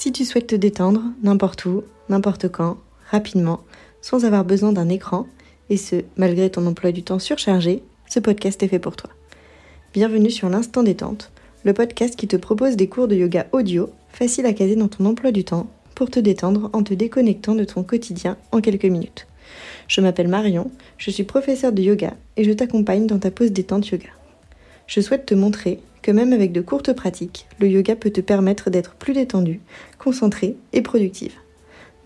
Si tu souhaites te détendre n'importe où, n'importe quand, rapidement, sans avoir besoin d'un écran, et ce, malgré ton emploi du temps surchargé, ce podcast est fait pour toi. Bienvenue sur l'Instant Détente, le podcast qui te propose des cours de yoga audio, faciles à caser dans ton emploi du temps, pour te détendre en te déconnectant de ton quotidien en quelques minutes. Je m'appelle Marion, je suis professeure de yoga et je t'accompagne dans ta pause détente yoga. Je souhaite te montrer que même avec de courtes pratiques, le yoga peut te permettre d'être plus détendu, concentré et productive.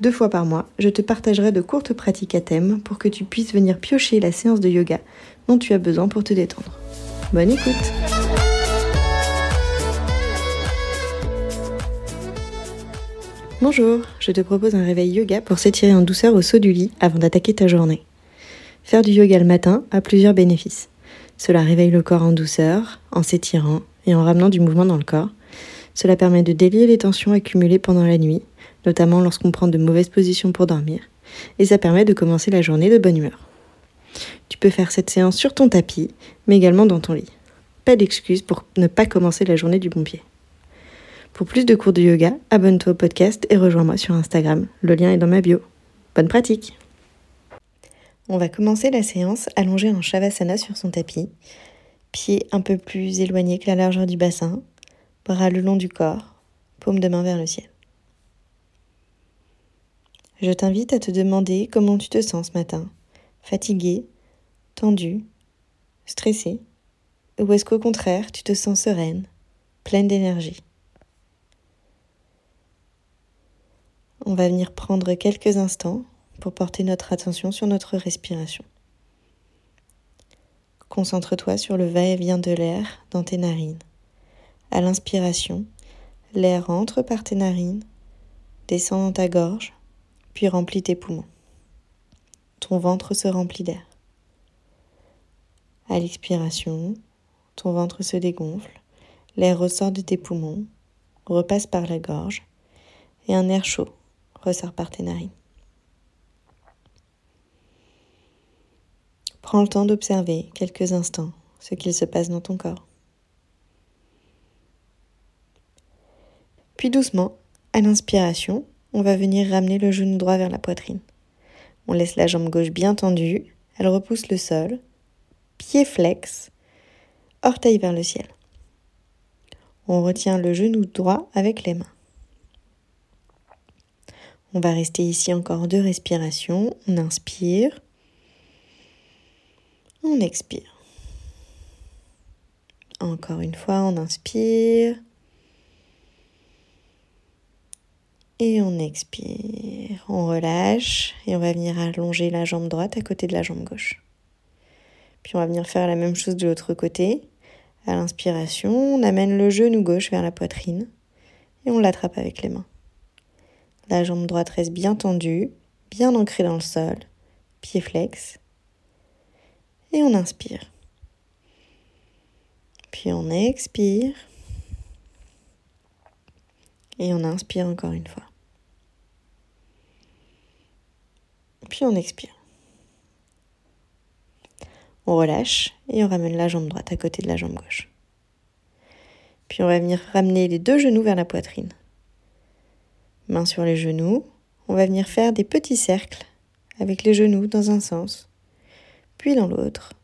Deux fois par mois, je te partagerai de courtes pratiques à thème pour que tu puisses venir piocher la séance de yoga dont tu as besoin pour te détendre. Bonne écoute Bonjour, je te propose un réveil yoga pour s'étirer en douceur au saut du lit avant d'attaquer ta journée. Faire du yoga le matin a plusieurs bénéfices. Cela réveille le corps en douceur, en s'étirant et en ramenant du mouvement dans le corps. Cela permet de délier les tensions accumulées pendant la nuit, notamment lorsqu'on prend de mauvaises positions pour dormir, et ça permet de commencer la journée de bonne humeur. Tu peux faire cette séance sur ton tapis, mais également dans ton lit. Pas d'excuse pour ne pas commencer la journée du bon pied. Pour plus de cours de yoga, abonne-toi au podcast et rejoins-moi sur Instagram. Le lien est dans ma bio. Bonne pratique On va commencer la séance allongée en Shavasana sur son tapis, pieds un peu plus éloignés que la largeur du bassin, bras le long du corps, paume de main vers le ciel. Je t'invite à te demander comment tu te sens ce matin. Fatigué, tendu, stressé Ou est-ce qu'au contraire, tu te sens sereine, pleine d'énergie? On va venir prendre quelques instants pour porter notre attention sur notre respiration. Concentre-toi sur le va-et-vient de l'air dans tes narines. À l'inspiration, l'air entre par tes narines, descend dans ta gorge, puis remplit tes poumons. Ton ventre se remplit d'air. À l'expiration, ton ventre se dégonfle, l'air ressort de tes poumons, repasse par la gorge, et un air chaud ressort par tes narines. Prends le temps d'observer quelques instants ce qu'il se passe dans ton corps. Puis doucement, à l'inspiration, on va venir ramener le genou droit vers la poitrine. On laisse la jambe gauche bien tendue, elle repousse le sol, pied flex, orteil vers le ciel. On retient le genou droit avec les mains. On va rester ici encore deux respirations. On inspire. On expire. Encore une fois, on inspire. Et on expire. On relâche et on va venir allonger la jambe droite à côté de la jambe gauche. Puis on va venir faire la même chose de l'autre côté. À l'inspiration, on amène le genou gauche vers la poitrine et on l'attrape avec les mains. La jambe droite reste bien tendue, bien ancrée dans le sol, pied flex. Et on inspire. Puis on expire. Et on inspire encore une fois. Puis on expire. On relâche et on ramène la jambe droite à côté de la jambe gauche. Puis on va venir ramener les deux genoux vers la poitrine mains sur les genoux. On va venir faire des petits cercles avec les genoux dans un sens, puis dans l'autre,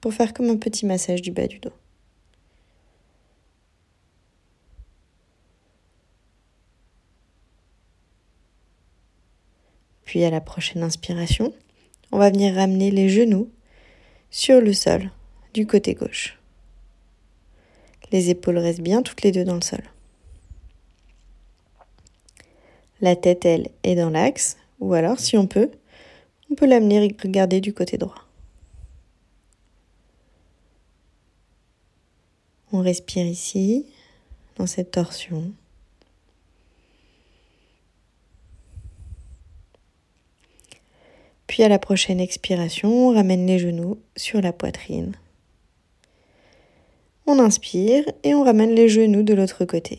pour faire comme un petit massage du bas du dos. Puis à la prochaine inspiration, on va venir ramener les genoux sur le sol du côté gauche. Les épaules restent bien toutes les deux dans le sol. La tête, elle, est dans l'axe, ou alors, si on peut, on peut l'amener regarder du côté droit. On respire ici, dans cette torsion. Puis à la prochaine expiration, on ramène les genoux sur la poitrine. On inspire et on ramène les genoux de l'autre côté,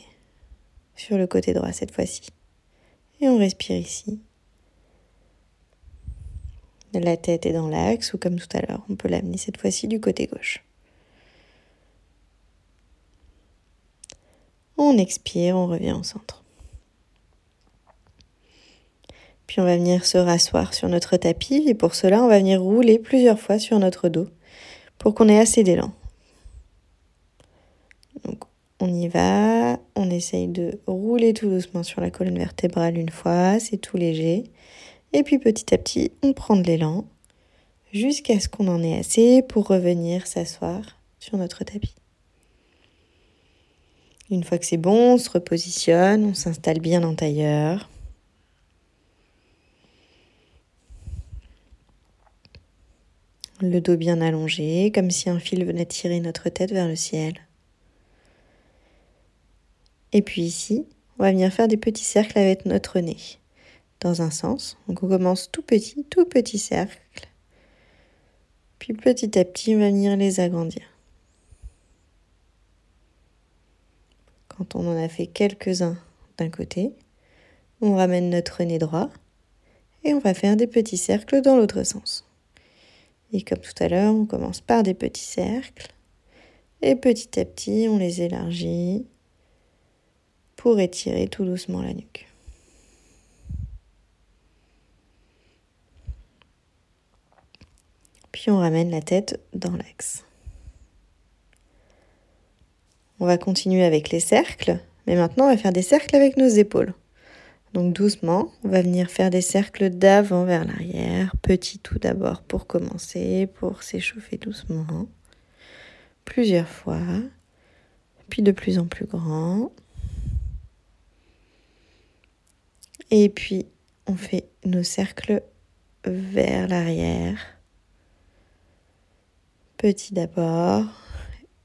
sur le côté droit cette fois-ci. Et on respire ici. La tête est dans l'axe ou comme tout à l'heure, on peut l'amener cette fois-ci du côté gauche. On expire, on revient au centre. Puis on va venir se rasseoir sur notre tapis et pour cela on va venir rouler plusieurs fois sur notre dos pour qu'on ait assez d'élan. Donc on y va, on essaye de rouler tout doucement sur la colonne vertébrale une fois, c'est tout léger. Et puis petit à petit on prend de l'élan jusqu'à ce qu'on en ait assez pour revenir s'asseoir sur notre tapis. Une fois que c'est bon, on se repositionne, on s'installe bien en tailleur. Le dos bien allongé, comme si un fil venait tirer notre tête vers le ciel. Et puis ici, on va venir faire des petits cercles avec notre nez. Dans un sens, donc on commence tout petit, tout petit cercle. Puis petit à petit, on va venir les agrandir. Quand on en a fait quelques-uns d'un côté, on ramène notre nez droit et on va faire des petits cercles dans l'autre sens. Et comme tout à l'heure, on commence par des petits cercles et petit à petit, on les élargit pour étirer tout doucement la nuque. Puis on ramène la tête dans l'axe. On va continuer avec les cercles, mais maintenant on va faire des cercles avec nos épaules. Donc doucement, on va venir faire des cercles d'avant vers l'arrière, petit tout d'abord pour commencer, pour s'échauffer doucement, plusieurs fois, puis de plus en plus grand. Et puis on fait nos cercles vers l'arrière, petit d'abord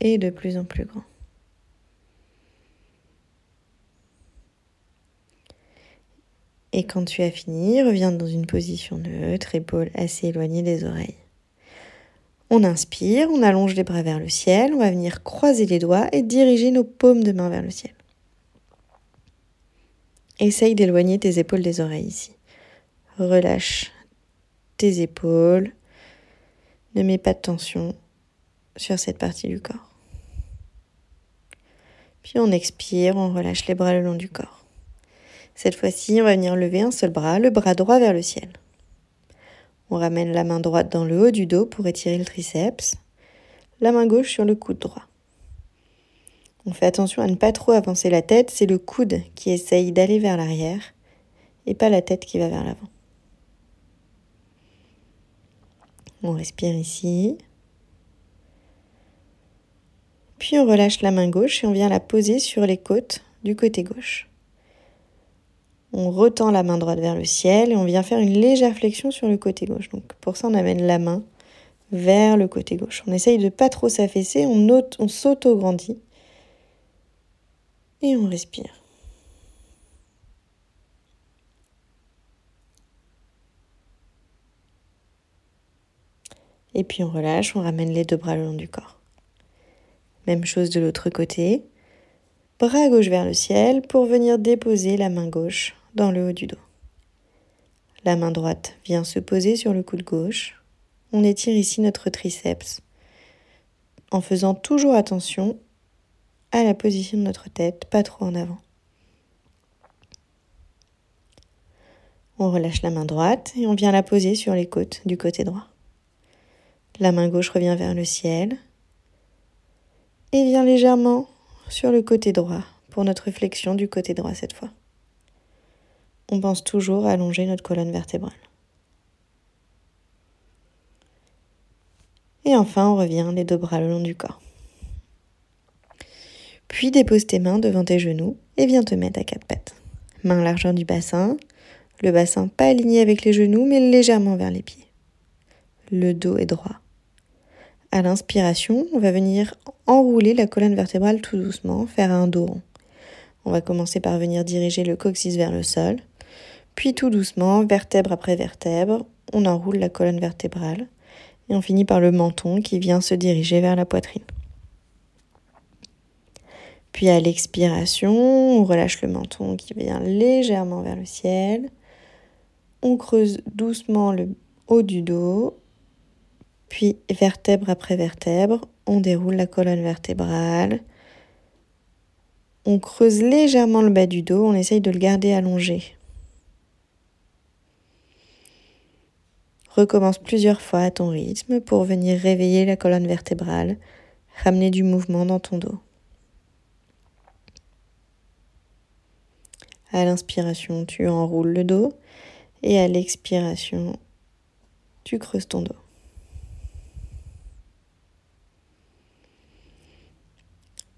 et de plus en plus grand. Et quand tu as fini, reviens dans une position neutre, épaules assez éloignées des oreilles. On inspire, on allonge les bras vers le ciel, on va venir croiser les doigts et diriger nos paumes de main vers le ciel. Essaye d'éloigner tes épaules des oreilles ici. Relâche tes épaules. Ne mets pas de tension sur cette partie du corps. Puis on expire, on relâche les bras le long du corps. Cette fois-ci, on va venir lever un seul bras, le bras droit vers le ciel. On ramène la main droite dans le haut du dos pour étirer le triceps, la main gauche sur le coude droit. On fait attention à ne pas trop avancer la tête, c'est le coude qui essaye d'aller vers l'arrière et pas la tête qui va vers l'avant. On respire ici. Puis on relâche la main gauche et on vient la poser sur les côtes du côté gauche. On retend la main droite vers le ciel et on vient faire une légère flexion sur le côté gauche. Donc pour ça, on amène la main vers le côté gauche. On essaye de pas trop s'affaisser, on, on s'auto-grandit et on respire. Et puis on relâche, on ramène les deux bras le long du corps. Même chose de l'autre côté. Bras gauche vers le ciel pour venir déposer la main gauche dans le haut du dos. La main droite vient se poser sur le coude gauche. On étire ici notre triceps en faisant toujours attention à la position de notre tête, pas trop en avant. On relâche la main droite et on vient la poser sur les côtes du côté droit. La main gauche revient vers le ciel et vient légèrement sur le côté droit pour notre flexion du côté droit cette fois on pense toujours à allonger notre colonne vertébrale. Et enfin, on revient les deux bras le long du corps. Puis dépose tes mains devant tes genoux et viens te mettre à quatre pattes. Main largeur du bassin, le bassin pas aligné avec les genoux mais légèrement vers les pieds. Le dos est droit. À l'inspiration, on va venir enrouler la colonne vertébrale tout doucement, faire un dos rond. On va commencer par venir diriger le coccyx vers le sol, puis tout doucement, vertèbre après vertèbre, on enroule la colonne vertébrale et on finit par le menton qui vient se diriger vers la poitrine. Puis à l'expiration, on relâche le menton qui vient légèrement vers le ciel. On creuse doucement le haut du dos. Puis vertèbre après vertèbre, on déroule la colonne vertébrale. On creuse légèrement le bas du dos, on essaye de le garder allongé Recommence plusieurs fois à ton rythme pour venir réveiller la colonne vertébrale, ramener du mouvement dans ton dos. À l'inspiration, tu enroules le dos et à l'expiration, tu creuses ton dos.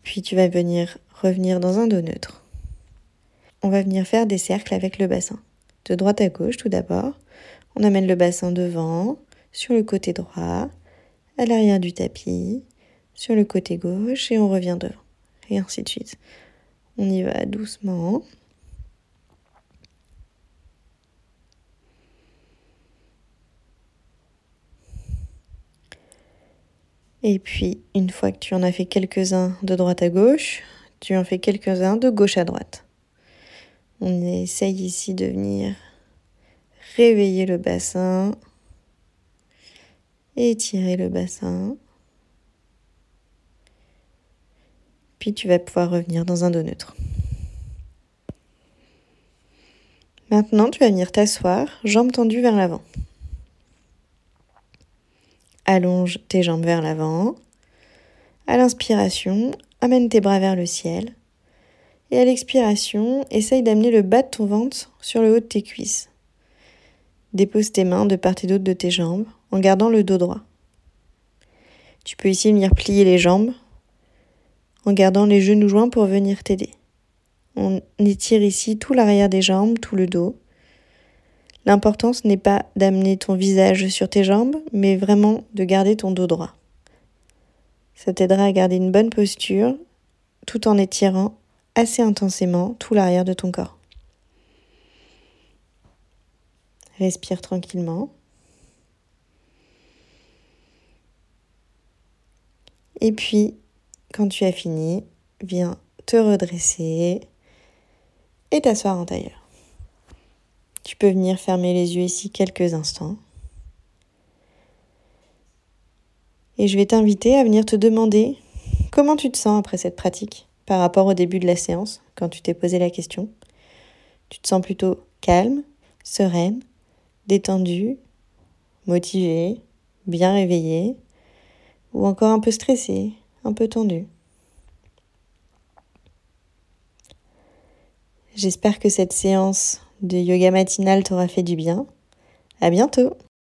Puis tu vas venir revenir dans un dos neutre. On va venir faire des cercles avec le bassin. De droite à gauche tout d'abord. On amène le bassin devant, sur le côté droit, à l'arrière du tapis, sur le côté gauche et on revient devant. Et ainsi de suite. On y va doucement. Et puis, une fois que tu en as fait quelques-uns de droite à gauche, tu en fais quelques-uns de gauche à droite. On essaye ici de venir réveiller le bassin, étirer le bassin. Puis tu vas pouvoir revenir dans un dos neutre. Maintenant, tu vas venir t'asseoir, jambes tendues vers l'avant. Allonge tes jambes vers l'avant. À l'inspiration, amène tes bras vers le ciel. Et à l'expiration, essaye d'amener le bas de ton ventre sur le haut de tes cuisses. Dépose tes mains de part et d'autre de tes jambes en gardant le dos droit. Tu peux ici venir plier les jambes en gardant les genoux joints pour venir t'aider. On étire ici tout l'arrière des jambes, tout le dos. L'importance n'est pas d'amener ton visage sur tes jambes, mais vraiment de garder ton dos droit. Ça t'aidera à garder une bonne posture tout en étirant assez intensément tout l'arrière de ton corps. Respire tranquillement. Et puis, quand tu as fini, viens te redresser et t'asseoir en tailleur. Tu peux venir fermer les yeux ici quelques instants. Et je vais t'inviter à venir te demander comment tu te sens après cette pratique par rapport au début de la séance, quand tu t'es posé la question. Tu te sens plutôt calme, sereine, détendue, motivée, bien réveillée, ou encore un peu stressée, un peu tendue. J'espère que cette séance de yoga matinal t'aura fait du bien. À bientôt!